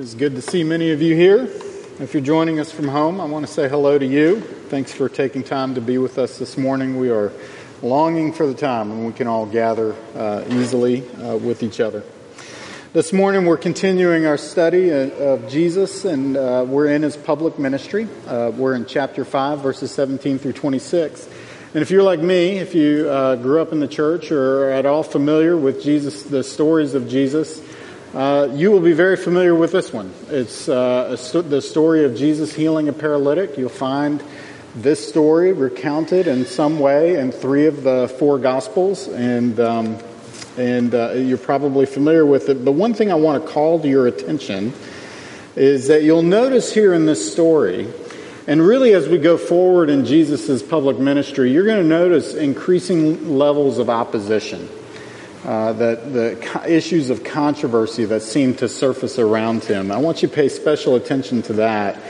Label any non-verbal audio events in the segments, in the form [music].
It's good to see many of you here. If you're joining us from home, I want to say hello to you. Thanks for taking time to be with us this morning. We are longing for the time when we can all gather uh, easily uh, with each other. This morning, we're continuing our study of Jesus, and uh, we're in his public ministry. Uh, we're in chapter 5, verses 17 through 26. And if you're like me, if you uh, grew up in the church or are at all familiar with Jesus, the stories of Jesus, uh, you will be very familiar with this one. It's uh, st- the story of Jesus healing a paralytic. You'll find this story recounted in some way in three of the four Gospels, and um, and uh, you're probably familiar with it. But one thing I want to call to your attention is that you'll notice here in this story, and really as we go forward in Jesus' public ministry, you're going to notice increasing levels of opposition uh, that the issues of controversy that seem to surface around him. I want you to pay special attention to that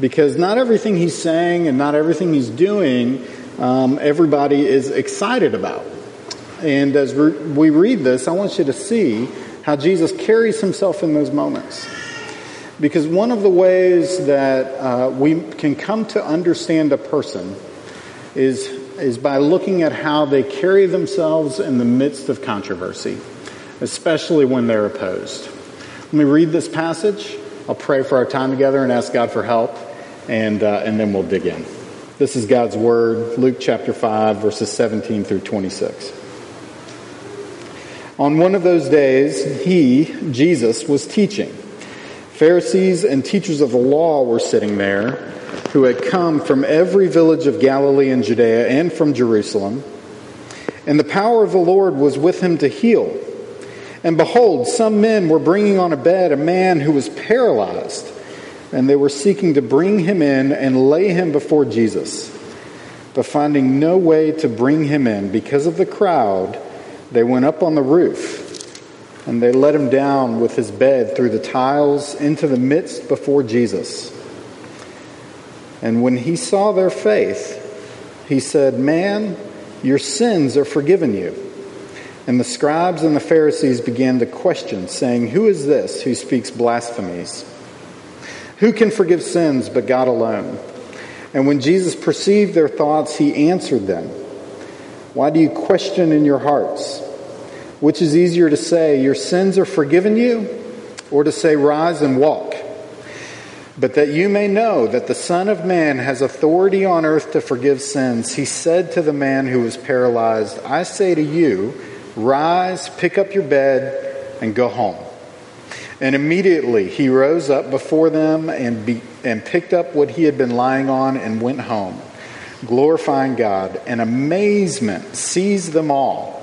because not everything he's saying and not everything he's doing, um, everybody is excited about. And as we read this, I want you to see how Jesus carries himself in those moments. Because one of the ways that uh, we can come to understand a person is is by looking at how they carry themselves in the midst of controversy, especially when they're opposed. Let me read this passage. I'll pray for our time together and ask God for help, and, uh, and then we'll dig in. This is God's Word, Luke chapter 5, verses 17 through 26. On one of those days, he, Jesus, was teaching. Pharisees and teachers of the law were sitting there who had come from every village of Galilee and Judea and from Jerusalem. And the power of the Lord was with him to heal. And behold, some men were bringing on a bed a man who was paralyzed, and they were seeking to bring him in and lay him before Jesus. But finding no way to bring him in because of the crowd, they went up on the roof, and they let him down with his bed through the tiles into the midst before Jesus. And when he saw their faith, he said, Man, your sins are forgiven you. And the scribes and the Pharisees began to question, saying, Who is this who speaks blasphemies? Who can forgive sins but God alone? And when Jesus perceived their thoughts, he answered them, Why do you question in your hearts? Which is easier to say, Your sins are forgiven you, or to say, Rise and walk? But that you may know that the Son of Man has authority on earth to forgive sins, he said to the man who was paralyzed, I say to you, rise, pick up your bed, and go home. And immediately he rose up before them and, be, and picked up what he had been lying on and went home, glorifying God. And amazement seized them all.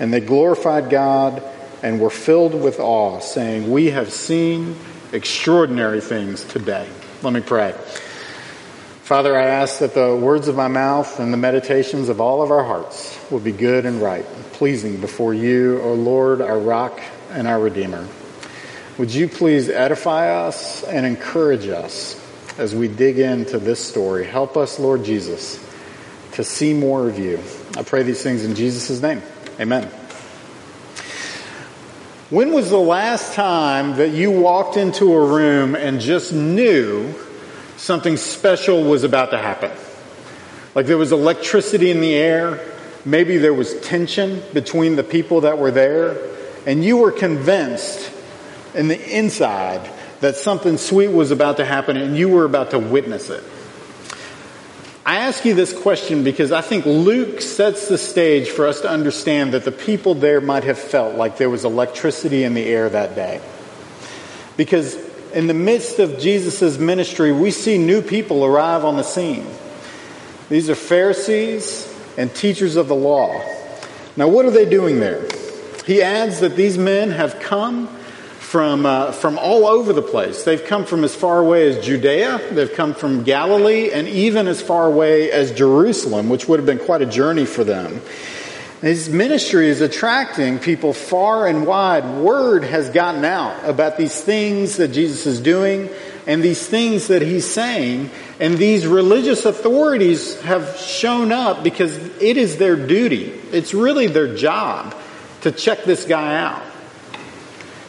And they glorified God and were filled with awe, saying, We have seen extraordinary things today. Let me pray. Father, I ask that the words of my mouth and the meditations of all of our hearts will be good and right, pleasing before you, O Lord, our rock and our Redeemer. Would you please edify us and encourage us as we dig into this story? Help us, Lord Jesus, to see more of you. I pray these things in Jesus' name. Amen. When was the last time that you walked into a room and just knew something special was about to happen? Like there was electricity in the air, maybe there was tension between the people that were there, and you were convinced in the inside that something sweet was about to happen and you were about to witness it. I ask you this question because I think Luke sets the stage for us to understand that the people there might have felt like there was electricity in the air that day. Because in the midst of Jesus' ministry, we see new people arrive on the scene. These are Pharisees and teachers of the law. Now, what are they doing there? He adds that these men have come from, uh, from all over the place. They've come from as far away as Judea, they've come from Galilee, and even as far away as Jerusalem, which would have been quite a journey for them. His ministry is attracting people far and wide. Word has gotten out about these things that Jesus is doing and these things that he's saying. And these religious authorities have shown up because it is their duty. It's really their job to check this guy out.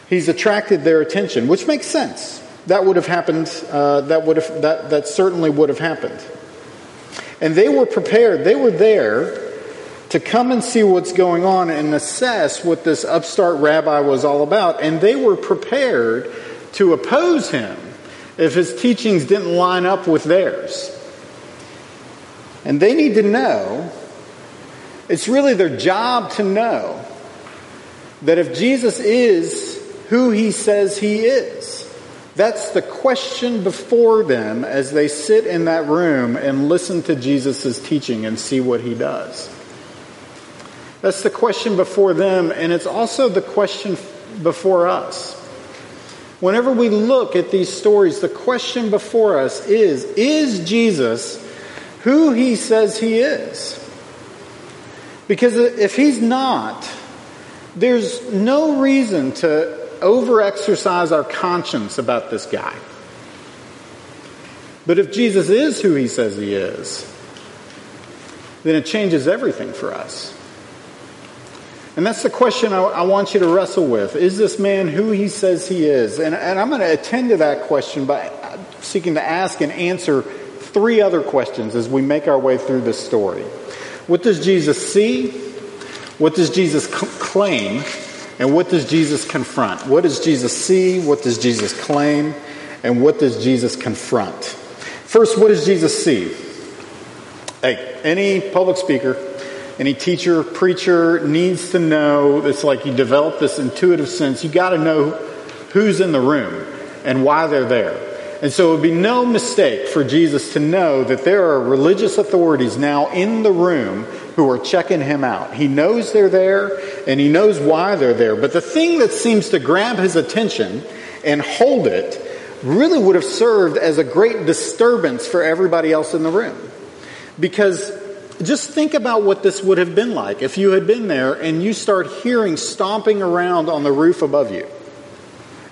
He's attracted their attention, which makes sense. That would have happened. Uh, that would have that that certainly would have happened. And they were prepared. They were there to come and see what's going on and assess what this upstart rabbi was all about. And they were prepared to oppose him if his teachings didn't line up with theirs. And they need to know, it's really their job to know that if Jesus is who he says he is, that's the question before them as they sit in that room and listen to Jesus' teaching and see what he does. That's the question before them, and it's also the question before us. Whenever we look at these stories, the question before us is Is Jesus who he says he is? Because if he's not, there's no reason to overexercise our conscience about this guy. But if Jesus is who he says he is, then it changes everything for us. And that's the question I, I, want you to wrestle with. Is this man who he says he is? And, and I'm going to attend to that question by uh, seeking to ask and answer three other questions as we make our way through this story. What does Jesus see? What does Jesus claim? And what does Jesus confront? What does Jesus see? What does Jesus claim? And what does Jesus confront? First, what does Jesus see? Hey, any public speaker any teacher, preacher needs to know it's like you develop this intuitive sense. You got to know who's in the room and why they're there. And so it would be no mistake for Jesus to know that there are religious authorities now in the room who are checking him out. He knows they're there and he knows why they're there. But the thing that seems to grab his attention and hold it really would have served as a great disturbance for everybody else in the room. Because just think about what this would have been like if you had been there and you start hearing stomping around on the roof above you.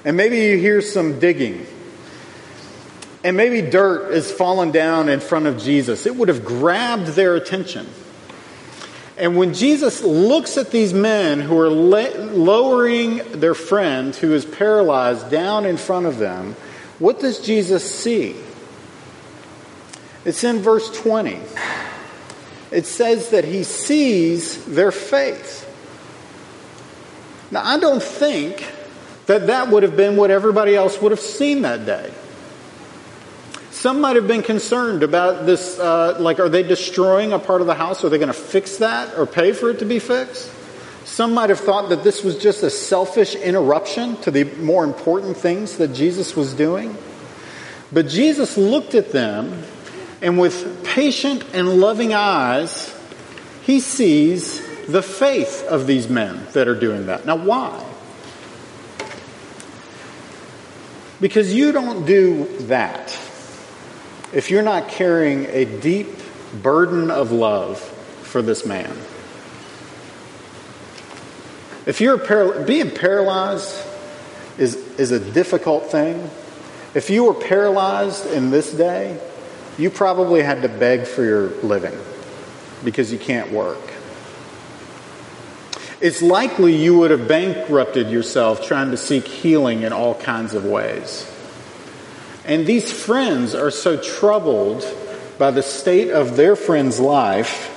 And maybe you hear some digging. And maybe dirt is falling down in front of Jesus. It would have grabbed their attention. And when Jesus looks at these men who are lowering their friend who is paralyzed down in front of them, what does Jesus see? It's in verse 20 it says that he sees their faith. Now, I don't think that that would have been what everybody else would have seen that day. Some might have been concerned about this, uh, like, are they destroying a part of the house? Are they going to fix that or pay for it to be fixed? Some might have thought that this was just a selfish interruption to the more important things that Jesus was doing. But Jesus looked at them and with patient and loving eyes, he sees the faith of these men that are doing that. Now, why? Because you don't do that if you're not carrying a deep burden of love for this man. If you're paral- being paralyzed is, is a difficult thing. If you were paralyzed in this day, you probably had to beg for your living because you can't work. It's likely you would have bankrupted yourself trying to seek healing in all kinds of ways. And these friends are so troubled by the state of their friend's life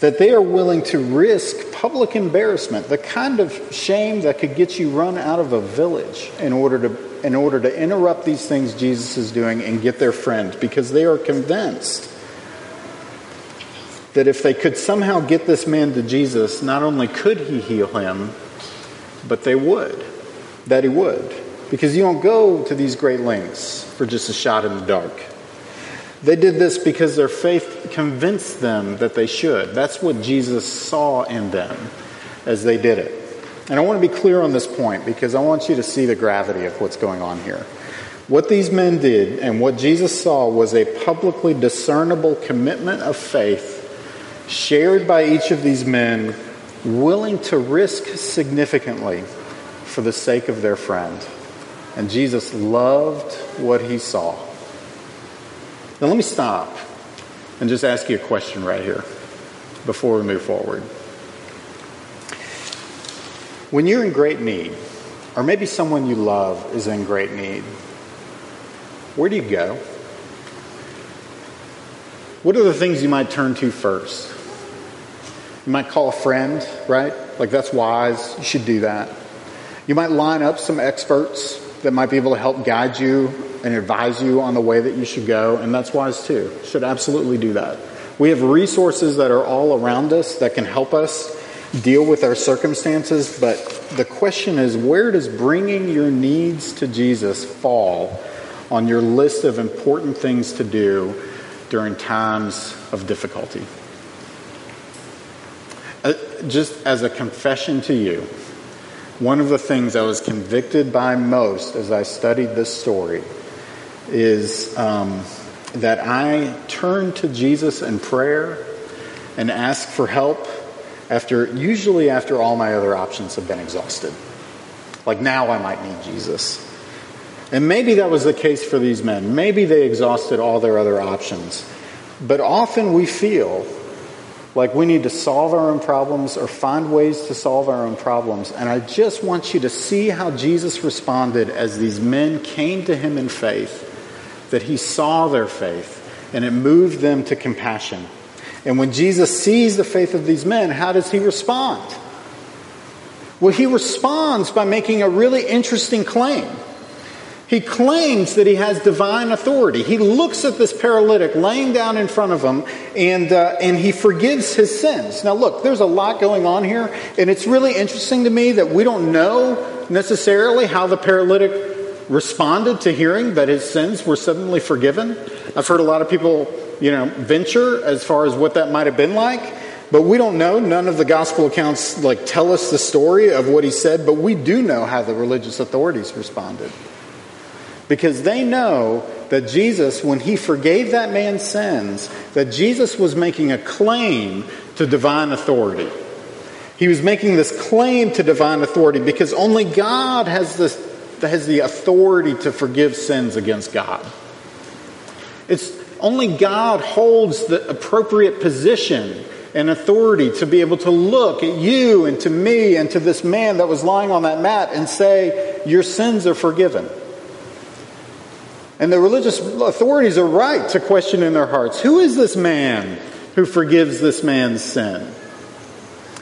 that they are willing to risk public embarrassment, the kind of shame that could get you run out of a village in order to in order to interrupt these things Jesus is doing and get their friend because they are convinced that if they could somehow get this man to Jesus, not only could he heal him, but they would. That he would. Because you don't go to these great lengths for just a shot in the dark. They did this because their faith convinced them that they should. That's what Jesus saw in them as they did it. And I want to be clear on this point because I want you to see the gravity of what's going on here. What these men did and what Jesus saw was a publicly discernible commitment of faith shared by each of these men, willing to risk significantly for the sake of their friend. And Jesus loved what he saw. Now, let me stop and just ask you a question right here before we move forward. When you're in great need, or maybe someone you love is in great need, where do you go? What are the things you might turn to first? You might call a friend, right? Like that's wise. You should do that. You might line up some experts that might be able to help guide you and advise you on the way that you should go, and that's wise too. Should absolutely do that. We have resources that are all around us that can help us deal with our circumstances, but the question is where does bringing your needs to Jesus fall on your list of important things to do during times of difficulty? Uh, just as a confession to you, one of the things I was convicted by most as I studied this story is um, that I turn to Jesus in prayer and ask for help after usually after all my other options have been exhausted. Like now I might need Jesus. And maybe that was the case for these men. Maybe they exhausted all their other options. But often we feel like we need to solve our own problems or find ways to solve our own problems. And I just want you to see how Jesus responded as these men came to him in faith, that he saw their faith and it moved them to compassion. And when Jesus sees the faith of these men, how does he respond? Well, he responds by making a really interesting claim. He claims that he has divine authority. He looks at this paralytic laying down in front of him and, uh, and he forgives his sins. Now, look, there's a lot going on here, and it's really interesting to me that we don't know necessarily how the paralytic responded to hearing that his sins were suddenly forgiven. I've heard a lot of people you know, venture as far as what that might have been like. But we don't know. None of the gospel accounts like tell us the story of what he said, but we do know how the religious authorities responded. Because they know that Jesus, when he forgave that man's sins, that Jesus was making a claim to divine authority. He was making this claim to divine authority because only God has, this, has the authority to forgive sins against God. It's, only God holds the appropriate position and authority to be able to look at you and to me and to this man that was lying on that mat and say, Your sins are forgiven. And the religious authorities are right to question in their hearts who is this man who forgives this man's sin?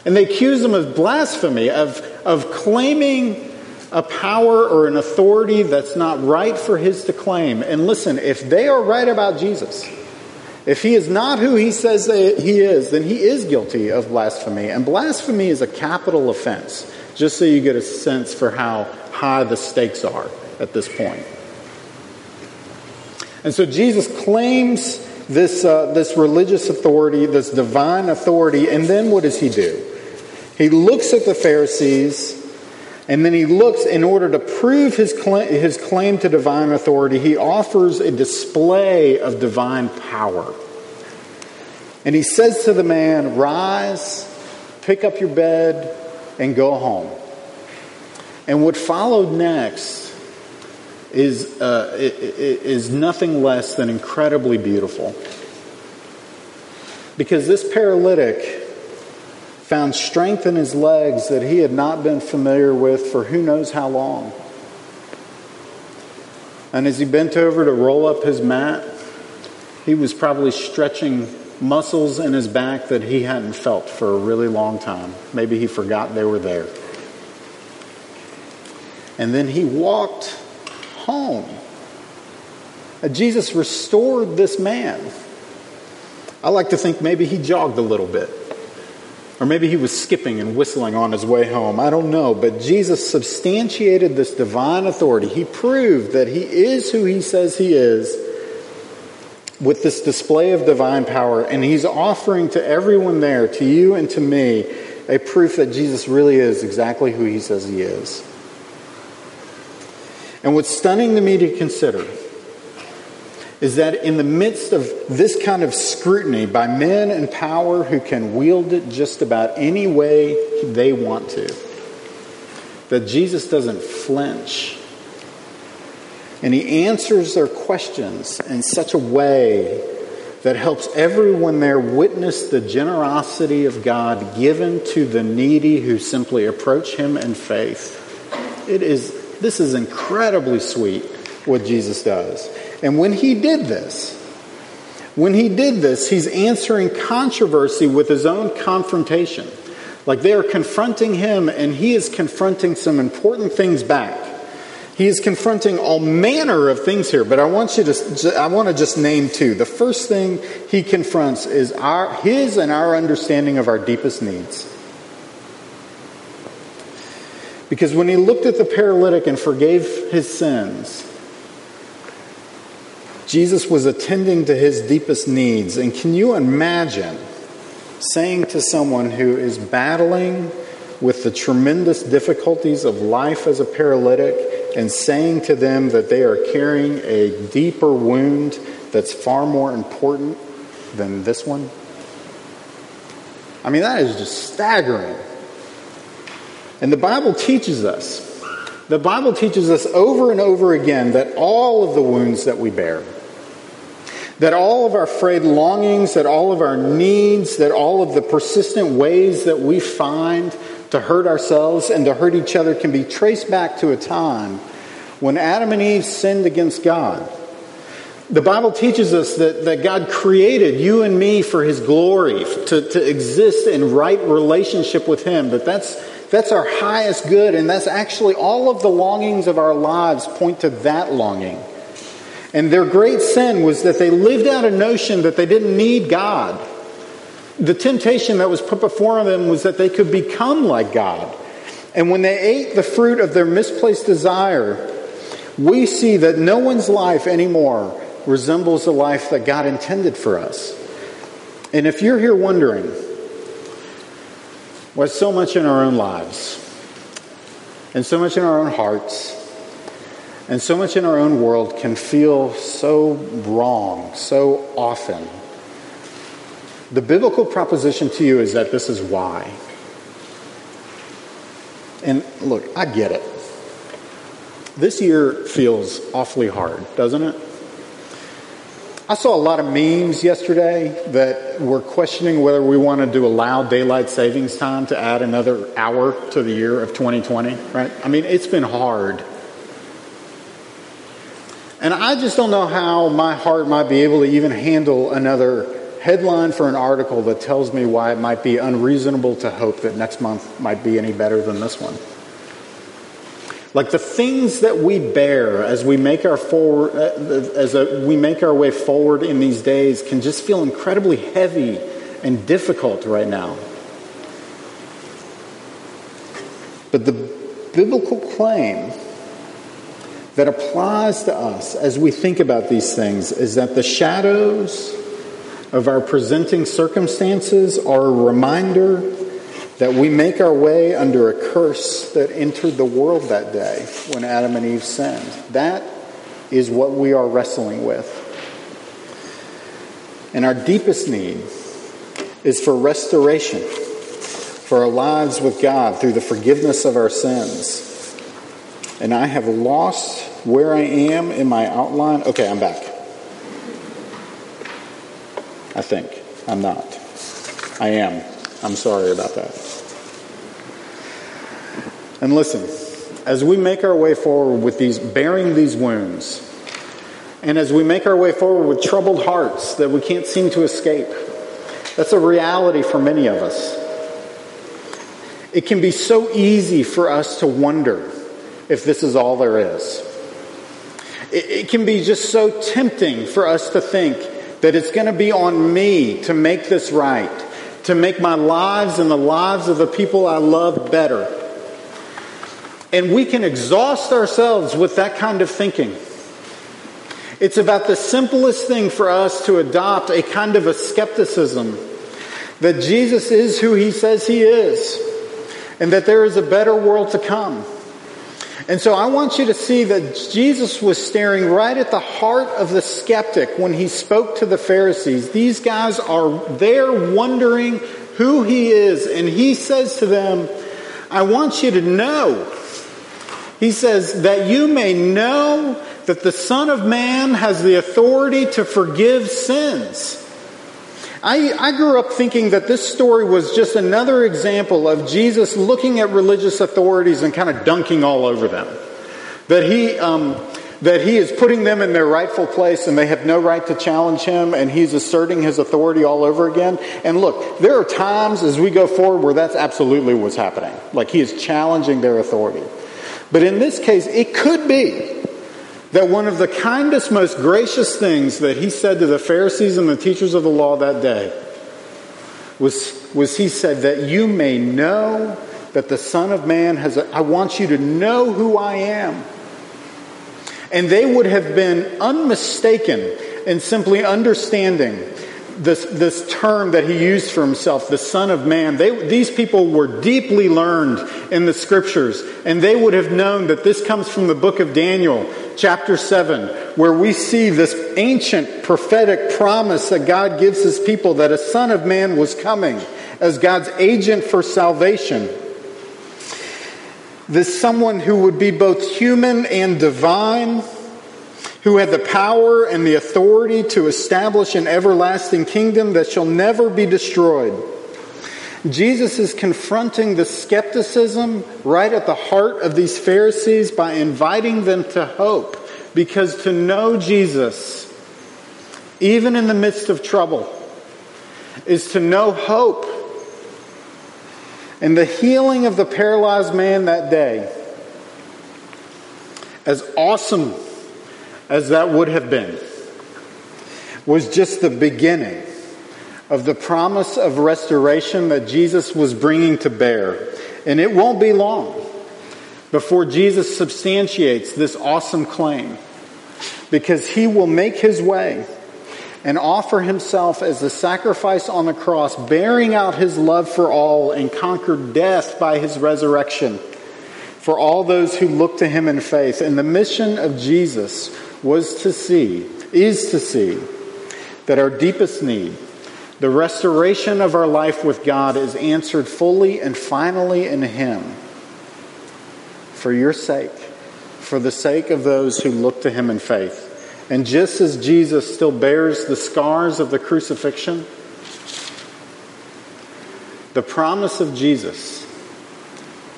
And they accuse him of blasphemy, of, of claiming a power or an authority that's not right for his to claim. And listen, if they are right about Jesus, if he is not who he says he is, then he is guilty of blasphemy. And blasphemy is a capital offense, just so you get a sense for how high the stakes are at this point. And so Jesus claims this, uh, this religious authority, this divine authority, and then what does he do? He looks at the Pharisees and then he looks, in order to prove his his claim to divine authority, he offers a display of divine power. And he says to the man, Rise, pick up your bed, and go home. And what followed next is, uh, is nothing less than incredibly beautiful. Because this paralytic found strength in his legs that he had not been familiar with for who knows how long. And as he bent over to roll up his mat, he was probably stretching muscles in his back that he hadn't felt for a really long time. Maybe he forgot they were there. And then he walked home. Uh, Jesus restored this man. I like to think maybe he jogged a little bit. Or maybe he was skipping and whistling on his way home. I don't know. But Jesus substantiated this divine authority. He proved that he is who he says he is with this display of divine power. And he's offering to everyone there, to you and to me, a proof that Jesus really is exactly who he says he is. And what's stunning to me to consider is that in the midst of this kind of scrutiny by men in power who can wield it just about any way they want to, that Jesus doesn't flinch. And he answers their questions in such a way that helps everyone there witness the generosity of God given to the needy who simply approach him in faith. It is, this is incredibly sweet what Jesus does. And when he did this, when he did this, he's answering controversy with his own confrontation. Like they are confronting him, and he is confronting some important things back. He is confronting all manner of things here, but I want you to I want to just name two. The first thing he confronts is our his and our understanding of our deepest needs. Because when he looked at the paralytic and forgave his sins, Jesus was attending to his deepest needs. And can you imagine saying to someone who is battling with the tremendous difficulties of life as a paralytic and saying to them that they are carrying a deeper wound that's far more important than this one? I mean, that is just staggering. And the Bible teaches us, the Bible teaches us over and over again that all of the wounds that we bear, that all of our frayed longings, that all of our needs, that all of the persistent ways that we find to hurt ourselves and to hurt each other can be traced back to a time when Adam and Eve sinned against God. The Bible teaches us that, that God created you and me for His glory, to, to exist in right relationship with Him, that that's, that's our highest good, and that's actually all of the longings of our lives point to that longing. And their great sin was that they lived out a notion that they didn't need God. The temptation that was put before them was that they could become like God. And when they ate the fruit of their misplaced desire, we see that no one's life anymore resembles the life that God intended for us. And if you're here wondering why so much in our own lives, and so much in our own hearts, and so much in our own world can feel so wrong so often. The biblical proposition to you is that this is why. And look, I get it. This year feels awfully hard, doesn't it? I saw a lot of memes yesterday that were questioning whether we want to do allow daylight savings time to add another hour to the year of 2020, right? I mean, it's been hard and I just don't know how my heart might be able to even handle another headline for an article that tells me why it might be unreasonable to hope that next month might be any better than this one. Like the things that we bear as we make our forward, uh, as a, we make our way forward in these days can just feel incredibly heavy and difficult right now. But the biblical claim that applies to us as we think about these things is that the shadows of our presenting circumstances are a reminder that we make our way under a curse that entered the world that day when Adam and Eve sinned. That is what we are wrestling with. And our deepest need is for restoration, for our lives with God through the forgiveness of our sins. And I have lost where I am in my outline. Okay, I'm back. I think. I'm not. I am. I'm sorry about that. And listen, as we make our way forward with these, bearing these wounds, and as we make our way forward with troubled hearts that we can't seem to escape, that's a reality for many of us. It can be so easy for us to wonder if this is all there is. It, it can be just so tempting for us to think that it's going to be on me to make this right, to make my lives and the lives of the people I love better. And we can exhaust ourselves with that kind of thinking. It's about the simplest thing for us to adopt a kind of a skepticism that Jesus is who he says he is and that there is a better world to come. And so I want you to see that Jesus was staring right at the heart of the skeptic when he spoke to the Pharisees. These guys are there wondering who he is. And he says to them, I want you to know. He says that you may know that the Son of Man has the authority to forgive sins. I, I grew up thinking that this story was just another example of Jesus looking at religious authorities and kind of dunking all over them. That he, um, that he is putting them in their rightful place and they have no right to challenge him and he's asserting his authority all over again. And look, there are times as we go forward where that's absolutely what's happening. Like he is challenging their authority. But in this case, it could be that one of the kindest, most gracious things that he said to the Pharisees and the teachers of the law that day was, was he said that you may know that the Son of Man has, a, I want you to know who I am. And they would have been unmistaken in simply understanding this, this term that he used for himself, the Son of Man. They, these people were deeply learned in the scriptures, and they would have known that this comes from the book of Daniel, chapter 7, where we see this ancient prophetic promise that God gives his people that a Son of Man was coming as God's agent for salvation. This someone who would be both human and divine who had the power and the authority to establish an everlasting kingdom that shall never be destroyed. Jesus is confronting the skepticism right at the heart of these Pharisees by inviting them to hope. Because to know Jesus, even in the midst of trouble, is to know hope. And the healing of the paralyzed man that day, as awesome as that would have been, was just the beginning of the promise of restoration that Jesus was bringing to bear. And it won't be long before Jesus substantiates this awesome claim because he will make his way and offer himself as a sacrifice on the cross, bearing out his love for all and conquer death by his resurrection for all those who look to him in faith. And the mission of Jesus was to see, is to see, that our deepest need, the restoration of our life with God, is answered fully and finally in Him. For your sake, for the sake of those who look to Him in faith. And just as Jesus still bears the scars of the crucifixion, the promise of Jesus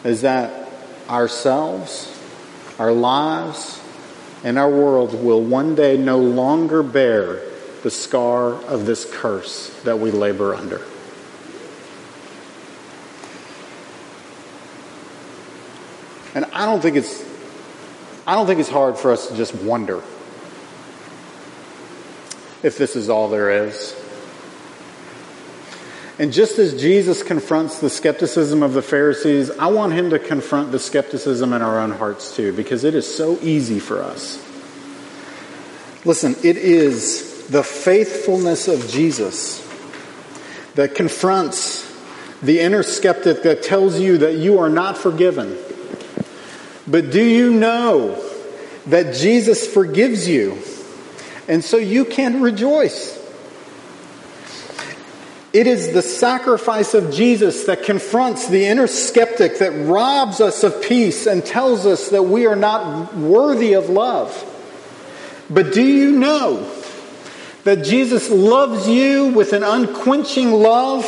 is that ourselves, our lives, and our world will one day no longer bear the scar of this curse that we labor under. And I don't think it's I don't think it's hard for us to just wonder if this is all there is. And just as Jesus confronts the skepticism of the Pharisees, I want him to confront the skepticism in our own hearts too, because it is so easy for us. Listen, it is the faithfulness of Jesus that confronts the inner skeptic that tells you that you are not forgiven. But do you know that Jesus forgives you? And so you can rejoice. It is the sacrifice of Jesus that confronts the inner skeptic that robs us of peace and tells us that we are not worthy of love. But do you know that Jesus loves you with an unquenching love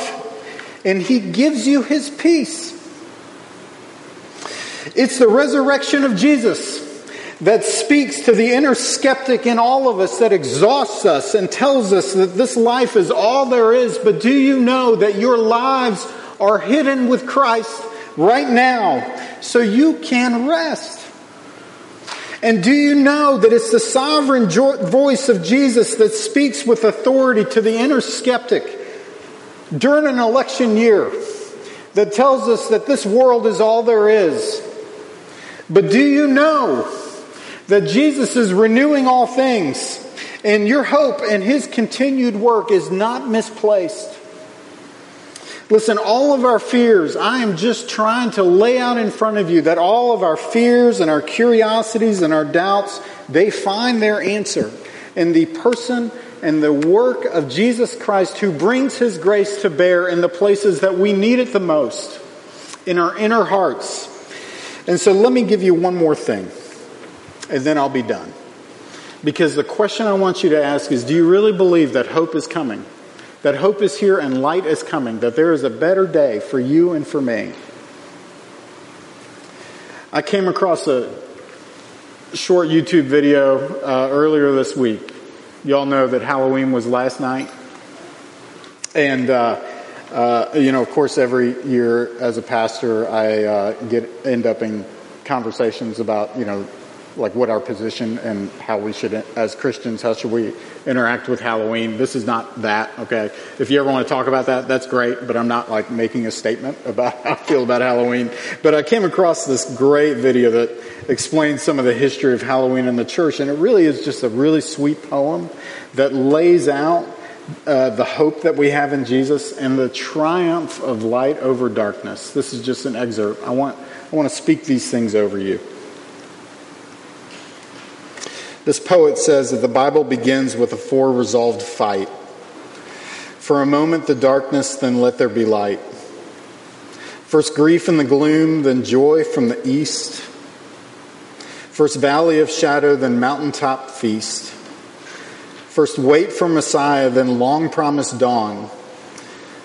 and he gives you his peace? It's the resurrection of Jesus that speaks to the inner skeptic in all of us that exhausts us and tells us that this life is all there is. But do you know that your lives are hidden with Christ right now so you can rest? And do you know that it's the sovereign voice of Jesus that speaks with authority to the inner skeptic during an election year that tells us that this world is all there is? But do you know that Jesus is renewing all things, and your hope and his continued work is not misplaced. Listen, all of our fears, I am just trying to lay out in front of you that all of our fears and our curiosities and our doubts, they find their answer in the person and the work of Jesus Christ who brings his grace to bear in the places that we need it the most, in our inner hearts. And so let me give you one more thing and then I'll be done. Because the question I want you to ask is do you really believe that hope is coming? That hope is here and light is coming, that there is a better day for you and for me. I came across a short YouTube video uh, earlier this week. Y'all know that Halloween was last night. And, uh, uh, you know, of course, every year as a pastor, I uh, get end up in conversations about, you know, like what our position and how we should, as Christians, how should we interact with Halloween. This is not that, okay? If you ever want to talk about that, that's great, but I'm not like making a statement about [laughs] how I feel about Halloween. But I came across this great video that explains some of the history of Halloween in the church, and it really is just a really sweet poem that lays out uh, the hope that we have in Jesus and the triumph of light over darkness. This is just an excerpt. I want, I want to speak these things over you. This poet says that the Bible begins with a four resolved fight. For a moment, the darkness, then let there be light. First grief in the gloom, then joy from the east. First valley of shadow, then mountaintop feast. First wait for Messiah, then long promised dawn.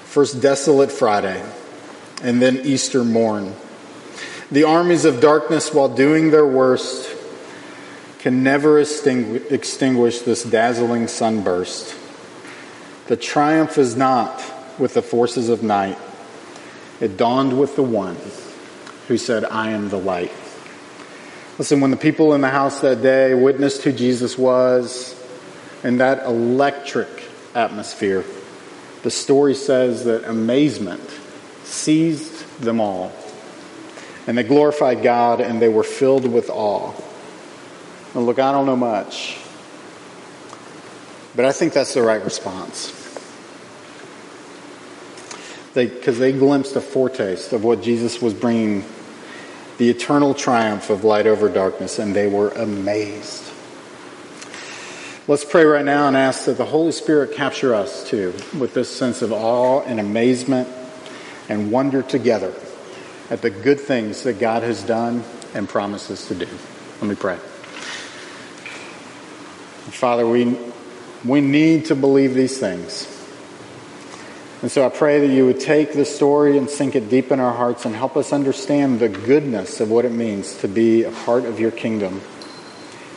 First desolate Friday, and then Easter morn. The armies of darkness, while doing their worst, can never extinguish this dazzling sunburst. The triumph is not with the forces of night. It dawned with the one who said, I am the light. Listen, when the people in the house that day witnessed who Jesus was in that electric atmosphere, the story says that amazement seized them all. And they glorified God and they were filled with awe. And look, I don't know much, but I think that's the right response. Because they, they glimpsed a foretaste of what Jesus was bringing the eternal triumph of light over darkness, and they were amazed. Let's pray right now and ask that the Holy Spirit capture us too with this sense of awe and amazement and wonder together at the good things that God has done and promises to do. Let me pray. Father, we, we need to believe these things. And so I pray that you would take the story and sink it deep in our hearts and help us understand the goodness of what it means to be a part of your kingdom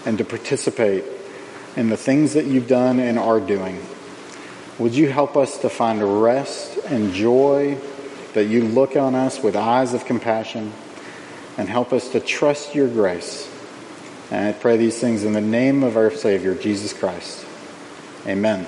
and to participate in the things that you've done and are doing. Would you help us to find rest and joy that you look on us with eyes of compassion and help us to trust your grace and I pray these things in the name of our Savior, Jesus Christ. Amen.